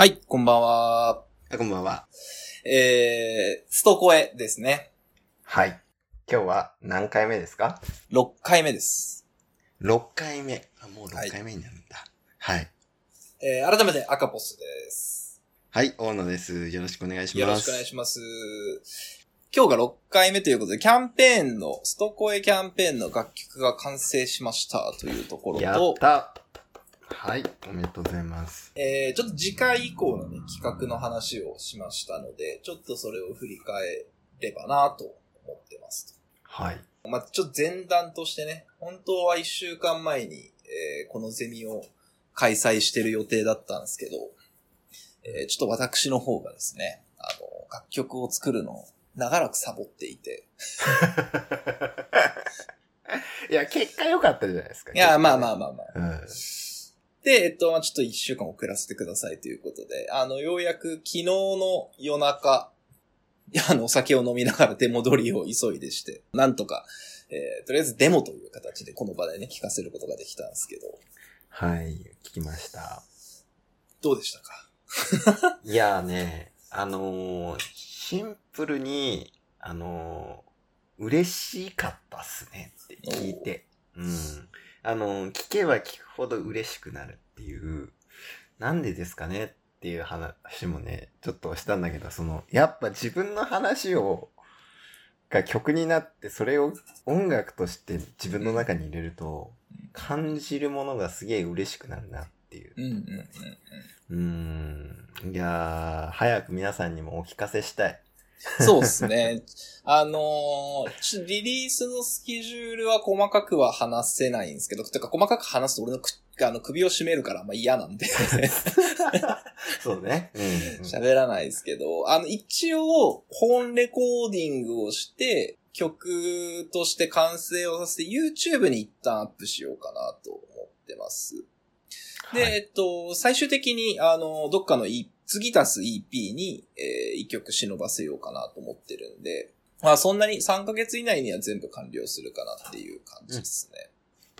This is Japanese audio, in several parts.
はい、こんばんは。あこんばんは。えー、ストコエですね。はい。今日は何回目ですか？6回目です。?6 回目。あ、もうはい6回目になるんだ。はい。えー、改めて赤ポスです。はい、大野です。よろしくお願いします。よろしくお願いします。今日が6回目ということで、キャンペーンの、ストコエキャンペーンの楽曲が完成しましたというところやっと、た。はい、おめでとうございます。えー、ちょっと次回以降のね、企画の話をしましたので、ちょっとそれを振り返ればなと思ってますと。はい。まあ、ちょっと前段としてね、本当は一週間前に、えーこのゼミを開催してる予定だったんですけど、えーちょっと私の方がですね、あの、楽曲を作るのを長らくサボっていて。いや、結果良かったじゃないですか。いや、まあまあ。あまあまあ。うん。で、えっと、まあちょっと一週間遅らせてくださいということで、あの、ようやく昨日の夜中、あの、お酒を飲みながら出戻りを急いでして、なんとか、えーとりあえずデモという形でこの場でね、聞かせることができたんですけど、はい、聞きました。どうでしたか？いやーね、あのーシンプルに、あのー嬉しかったっすねって聞いて。うん。あのー聞けば聞くほど嬉しくなるっていう、なんでですかねっていう話もね、ちょっとしたんだけど、その、やっぱ自分の話を、が曲になって、それを音楽として自分の中に入れると、感じるものがすげえ嬉しくなるなっていう。うんうんうんうーん。いやー、早く皆さんにもお聞かせしたい。うん。そうですね。あのーリリースのスケジュールは細かくは話せないんですけど、てか細かく話すと俺のくあの首を絞めるからま嫌なんで そうね。うん、うん。喋らないですけど、あの一応本レコーディングをして曲として完成をさせて YouTube に一旦アップしようかなと思ってます。で、はいえっと、最終的に、あの、どっかの、E、次足す EP に、えー一曲忍ばせようかなと思ってるんで、まあそんなに3ヶ月以内には全部完了するかなっていう感じですね。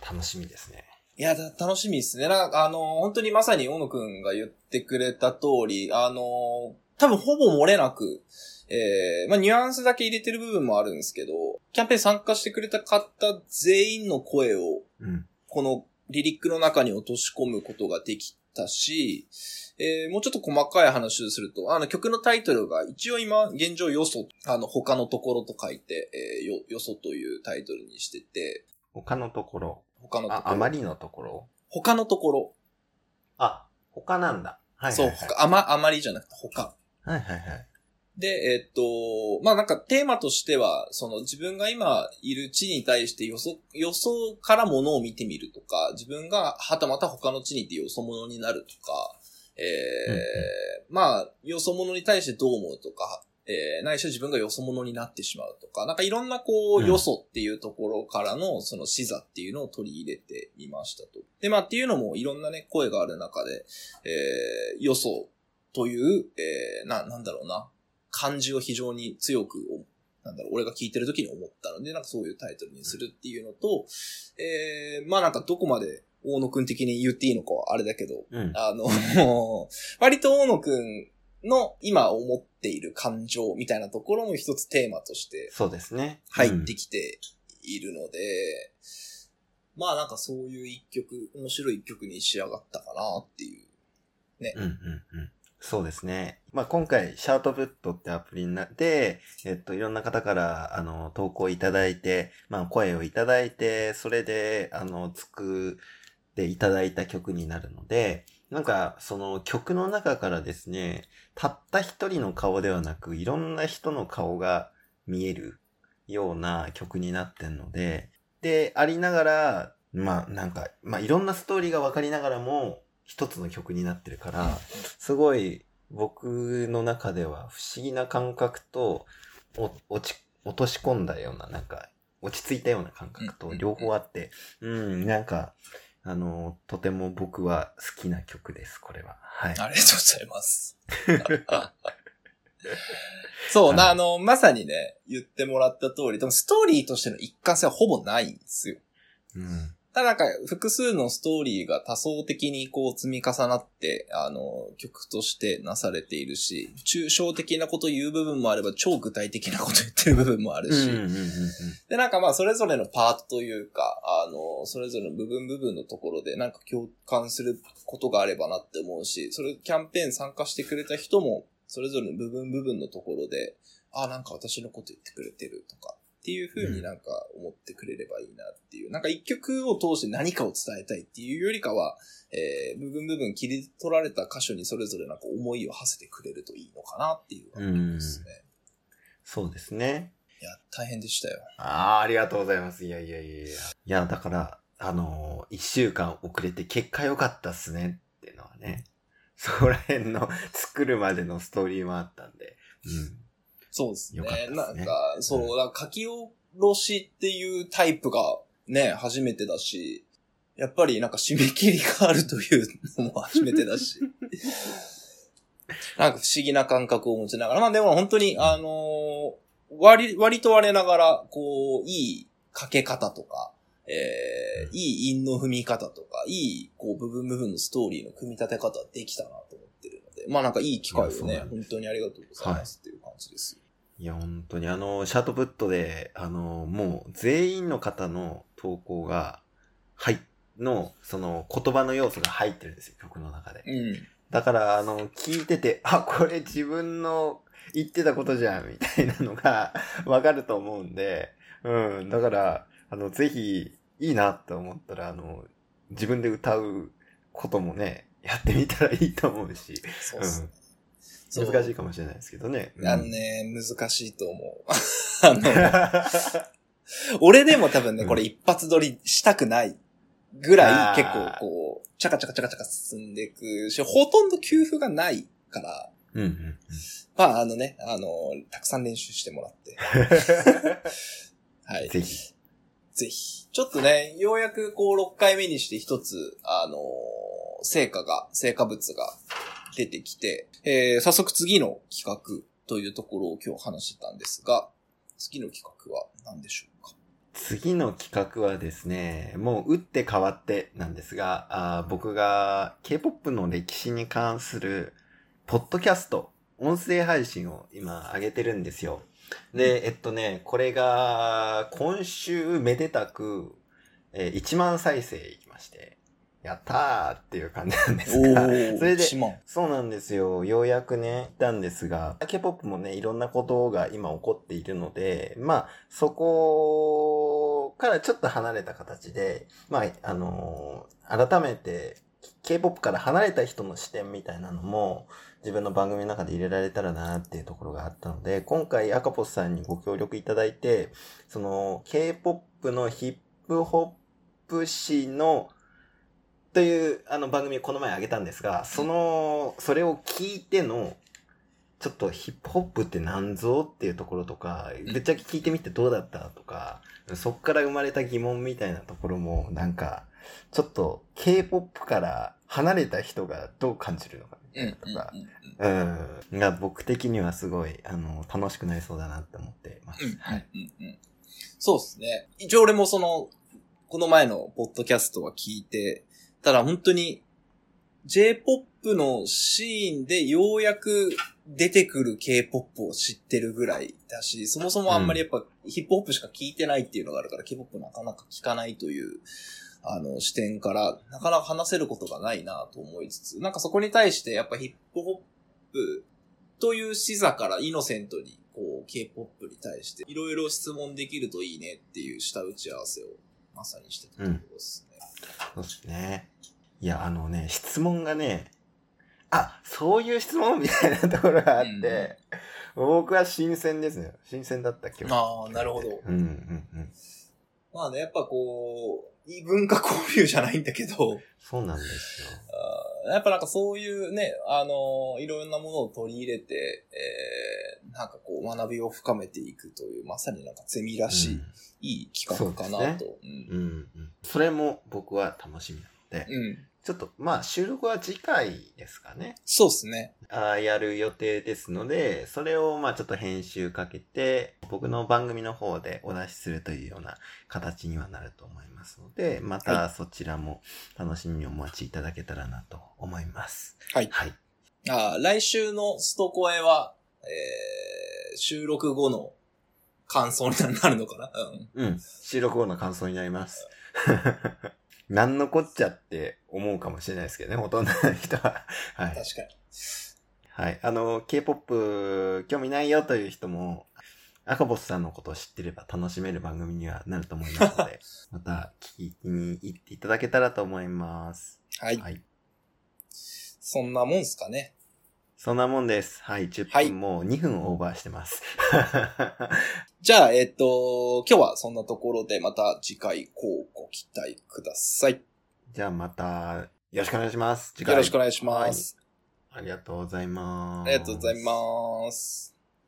楽しみですね。いや、だ楽しみですね。なんか、あの、本当にまさに大野くんが言ってくれた通り、あの、多分ほぼ漏れなく、えー、まあ、ニュアンスだけ入れてる部分もあるんですけど、キャンペーン参加してくれた方全員の声をうん。このリリックの中に落とし込むことができたし、えーもうちょっと細かい話をすると、あの曲のタイトルが一応今現状よそ、あの他のところと書いて、えーよ、よそというタイトルにしてて、他のところ。あ、他のところ。あまりのところ？他のところ。あ、他なんだ。はいはい、そう、はい。他、あま、あまりじゃなくて他。はいはいはい。で、えっと、まあなんかテーマとしては、その自分が今いる地に対してよそ、よそからものを見てみるとか、自分がはたまた他の地にいてよそ者になるとか、えーうんうんまあ、よそ者に対してどう思うとか、えー、ないしは自分がよそ者になってしまうとか、なんかいろんなこう、うんよそっていうところからのその視座っていうのを取り入れてみましたと。で、まあっていうのもいろんなね、声がある中で、えー、よそという、えー、な、なんだろうな、感じを非常に強く、おなんだろう、俺が聞いてる時に思ったので、なんかそういうタイトルにするっていうのと、えー、まあなんかどこまで大野くん的に言っていいのかはあれだけど、うん。あの、割と大野くんの今思っている感情みたいなところも一つテーマとしてそうですね。入ってきているので、まあなんかそういう一曲、面白い一曲に仕上がったかなっていう。うんうんうん。そうですね。まあ、今回、シャートブットってアプリになって、えっと、いろんな方から、あの、投稿いただいて、まあ、声をいただいて、それで、あの、作っていただいた曲になるので、なんか、その曲の中からですね、たった一人の顔ではなく、いろんな人の顔が見えるような曲になってんので、で、ありながら、まあ、なんか、まあ、いろんなストーリーがわかりながらも、一つの曲になってるから、すごい僕の中では不思議な感覚と、お落ち、落とし込んだような、なんか、落ち着いたような感覚と両方あって、うん、なんか、あの、とても僕は好きな曲です、これは。はい。ありがとうございます。そう、な、はいあの、まさにね、言ってもらった通り、でもストーリーとしての一貫性はほぼないんですよ。うん。ただなんか複数のストーリーが多層的にこう積み重なって、あの、曲としてなされているし、抽象的なこと言う部分もあれば超具体的なこと言ってる部分もあるし。で、なんかまあ、それぞれのパートというか、あの、それぞれの部分部分のところで、なんか共感することがあればなって思うし、それ、キャンペーン参加してくれた人も、それぞれの部分部分のところで、あ、なんか私のこと言ってくれてるとか、っていう風になんか思ってくれればいいなっていう。なんか一曲を通して何かを伝えたいっていうよりかは、えー、部分部分切り取られた箇所にそれぞれなんか思いを馳せてくれるといいのかなっていう感じですね。そうですね。いや、大変でしたよ。ああ、ありがとうございます。いやいやいやいや。いや、だから、あのー一週間遅れて結果良かったっすねっていうのはね、そこら辺の作るまでのストーリーもあったんで、うん。そうですね。すねなんか、そう、書き下ろしっていうタイプがね、初めてだし、やっぱりなんか締め切りがあるというのも初めてだし。なんか不思議な感覚を持ちながら、まあでも本当に、あのー割、割と我ながら、こう、いいかけ方とか、えー、いい韻の踏み方とか、いい、こう、部分部分のストーリーの組み立て方できたなと思ってるので、まあなんかいい機会をね本当にありがとうございますっていう感じです。いや、本当にあの、シャートプットで、あの、もう全員の方の投稿が、はい、の、その言葉の要素が入ってるんですよ、曲の中で。うん。だから、あの、聞いてて、あ、これ自分の言ってたことじゃん、みたいなのが わかると思うんで、うん、だから、あの、ぜひ、いいなって思ったら、あの、自分で歌うこともね、やってみたらいいと思うし、そうっすね。難しいかもしれないですけどね。うんあのね、難しいと思う。あの、俺でも多分ね、うんこれ一発撮りしたくないぐらい結構こう、チャカチャカチャカチャカ進んでいくし、ほとんど給付がないから、うんうんうん。まああのね、あの、たくさん練習してもらって。はい。ぜひ。ぜひ。ちょっとね、ようやくこう6回目にして一つ、あのー成果が、成果物が出てきて、えー早速次の企画というところを今日話してたんですが、次の企画は何でしょうか？次の企画はですね、もう打って変わってなんですが、あー僕が K-POP の歴史に関する、ポッドキャスト、音声配信を今上げてるんですよ。で、えっとね、これが、今週めでたく、えー1万再生いきまして、やったーっていう感じなんですが、それで1万。そうなんですよ。ようやくね、行ったんですが、K-POP もね、いろんなことが今起こっているので、まあ、そこからちょっと離れた形で、まあ、あのー改めて、K-POP から離れた人の視点みたいなのも、自分の番組の中で入れられたらなっていうところがあったので、今回赤ポスさんにご協力いただいて、その K-POP のヒップホップ史のというあの番組をこの前あげたんですが、その、それを聞いての、ちょっとヒップホップって何ぞっていうところとか、ぶっちゃけ聞いてみてどうだったとか、そっから生まれた疑問みたいなところも、なんか、ちょっと K-POP から離れた人がどう感じるのかみたいなとか、うん、が僕的にはすごい、あの、楽しくなりそうだなって思ってます。うんはい。うんうんそうですね。一応俺もその、この前のポッドキャストは聞いて、ただ本当に J-POP のシーンでようやく出てくる K-POP を知ってるぐらいだし、そもそもあんまりやっぱヒップホップしか聞いてないっていうのがあるから K-POP なかなか聞かないという、あの視点からなかなか話せることがないなと思いつつ、なんかそこに対してやっぱヒップホップという視座からイノセントにこう K-POP に対していろいろ質問できるといいねっていう下打ち合わせをまさにしてたところですね。そうですね。いや、あのね、質問がね、あ、そういう質問みたいなところがあって、僕は新鮮ですね。新鮮だった今日。ああ、なるほど。うんうんうん。まあね、やっぱこう、異文化交流じゃないんだけど、そうなんですよ。やっぱなんかそういうね、あのーいろんなものを取り入れて、えー、なんかこう学びを深めていくという、まさになんかゼミらしい、いい企画かなと。うんうんうん。それも僕は楽しみなので、うん。うん。ちょっと、まあ、収録は次回ですかね。そうですね。あやる予定ですので、それをまあちょっと編集かけて、僕の番組の方でお出しするというような形にはなると思いますので、またそちらも楽しみにお待ちいただけたらなと思います。はい。はい。あー来週のストコエは、えー、収録後の感想になるのかな？うん。うん。収録後の感想になります。何のこっちゃって思うかもしれないですけどね、ほとんどの人は。はい。確かに。はい。あの、K-POP 興味ないよという人も、赤ボスさんのことを知ってれば楽しめる番組にはなると思いますので、また聞きに行っていただけたらと思います。はい。はい。そんなもんすかね。そんなもんです。はい。10はい分もう2分オーバーしてます。じゃあ、えっ、と、今日はそんなところでまた次回こうご期待ください。じゃあまた、よろしくお願いします。次回よろしくお願いします。ありがとうございます。ありがとうございます。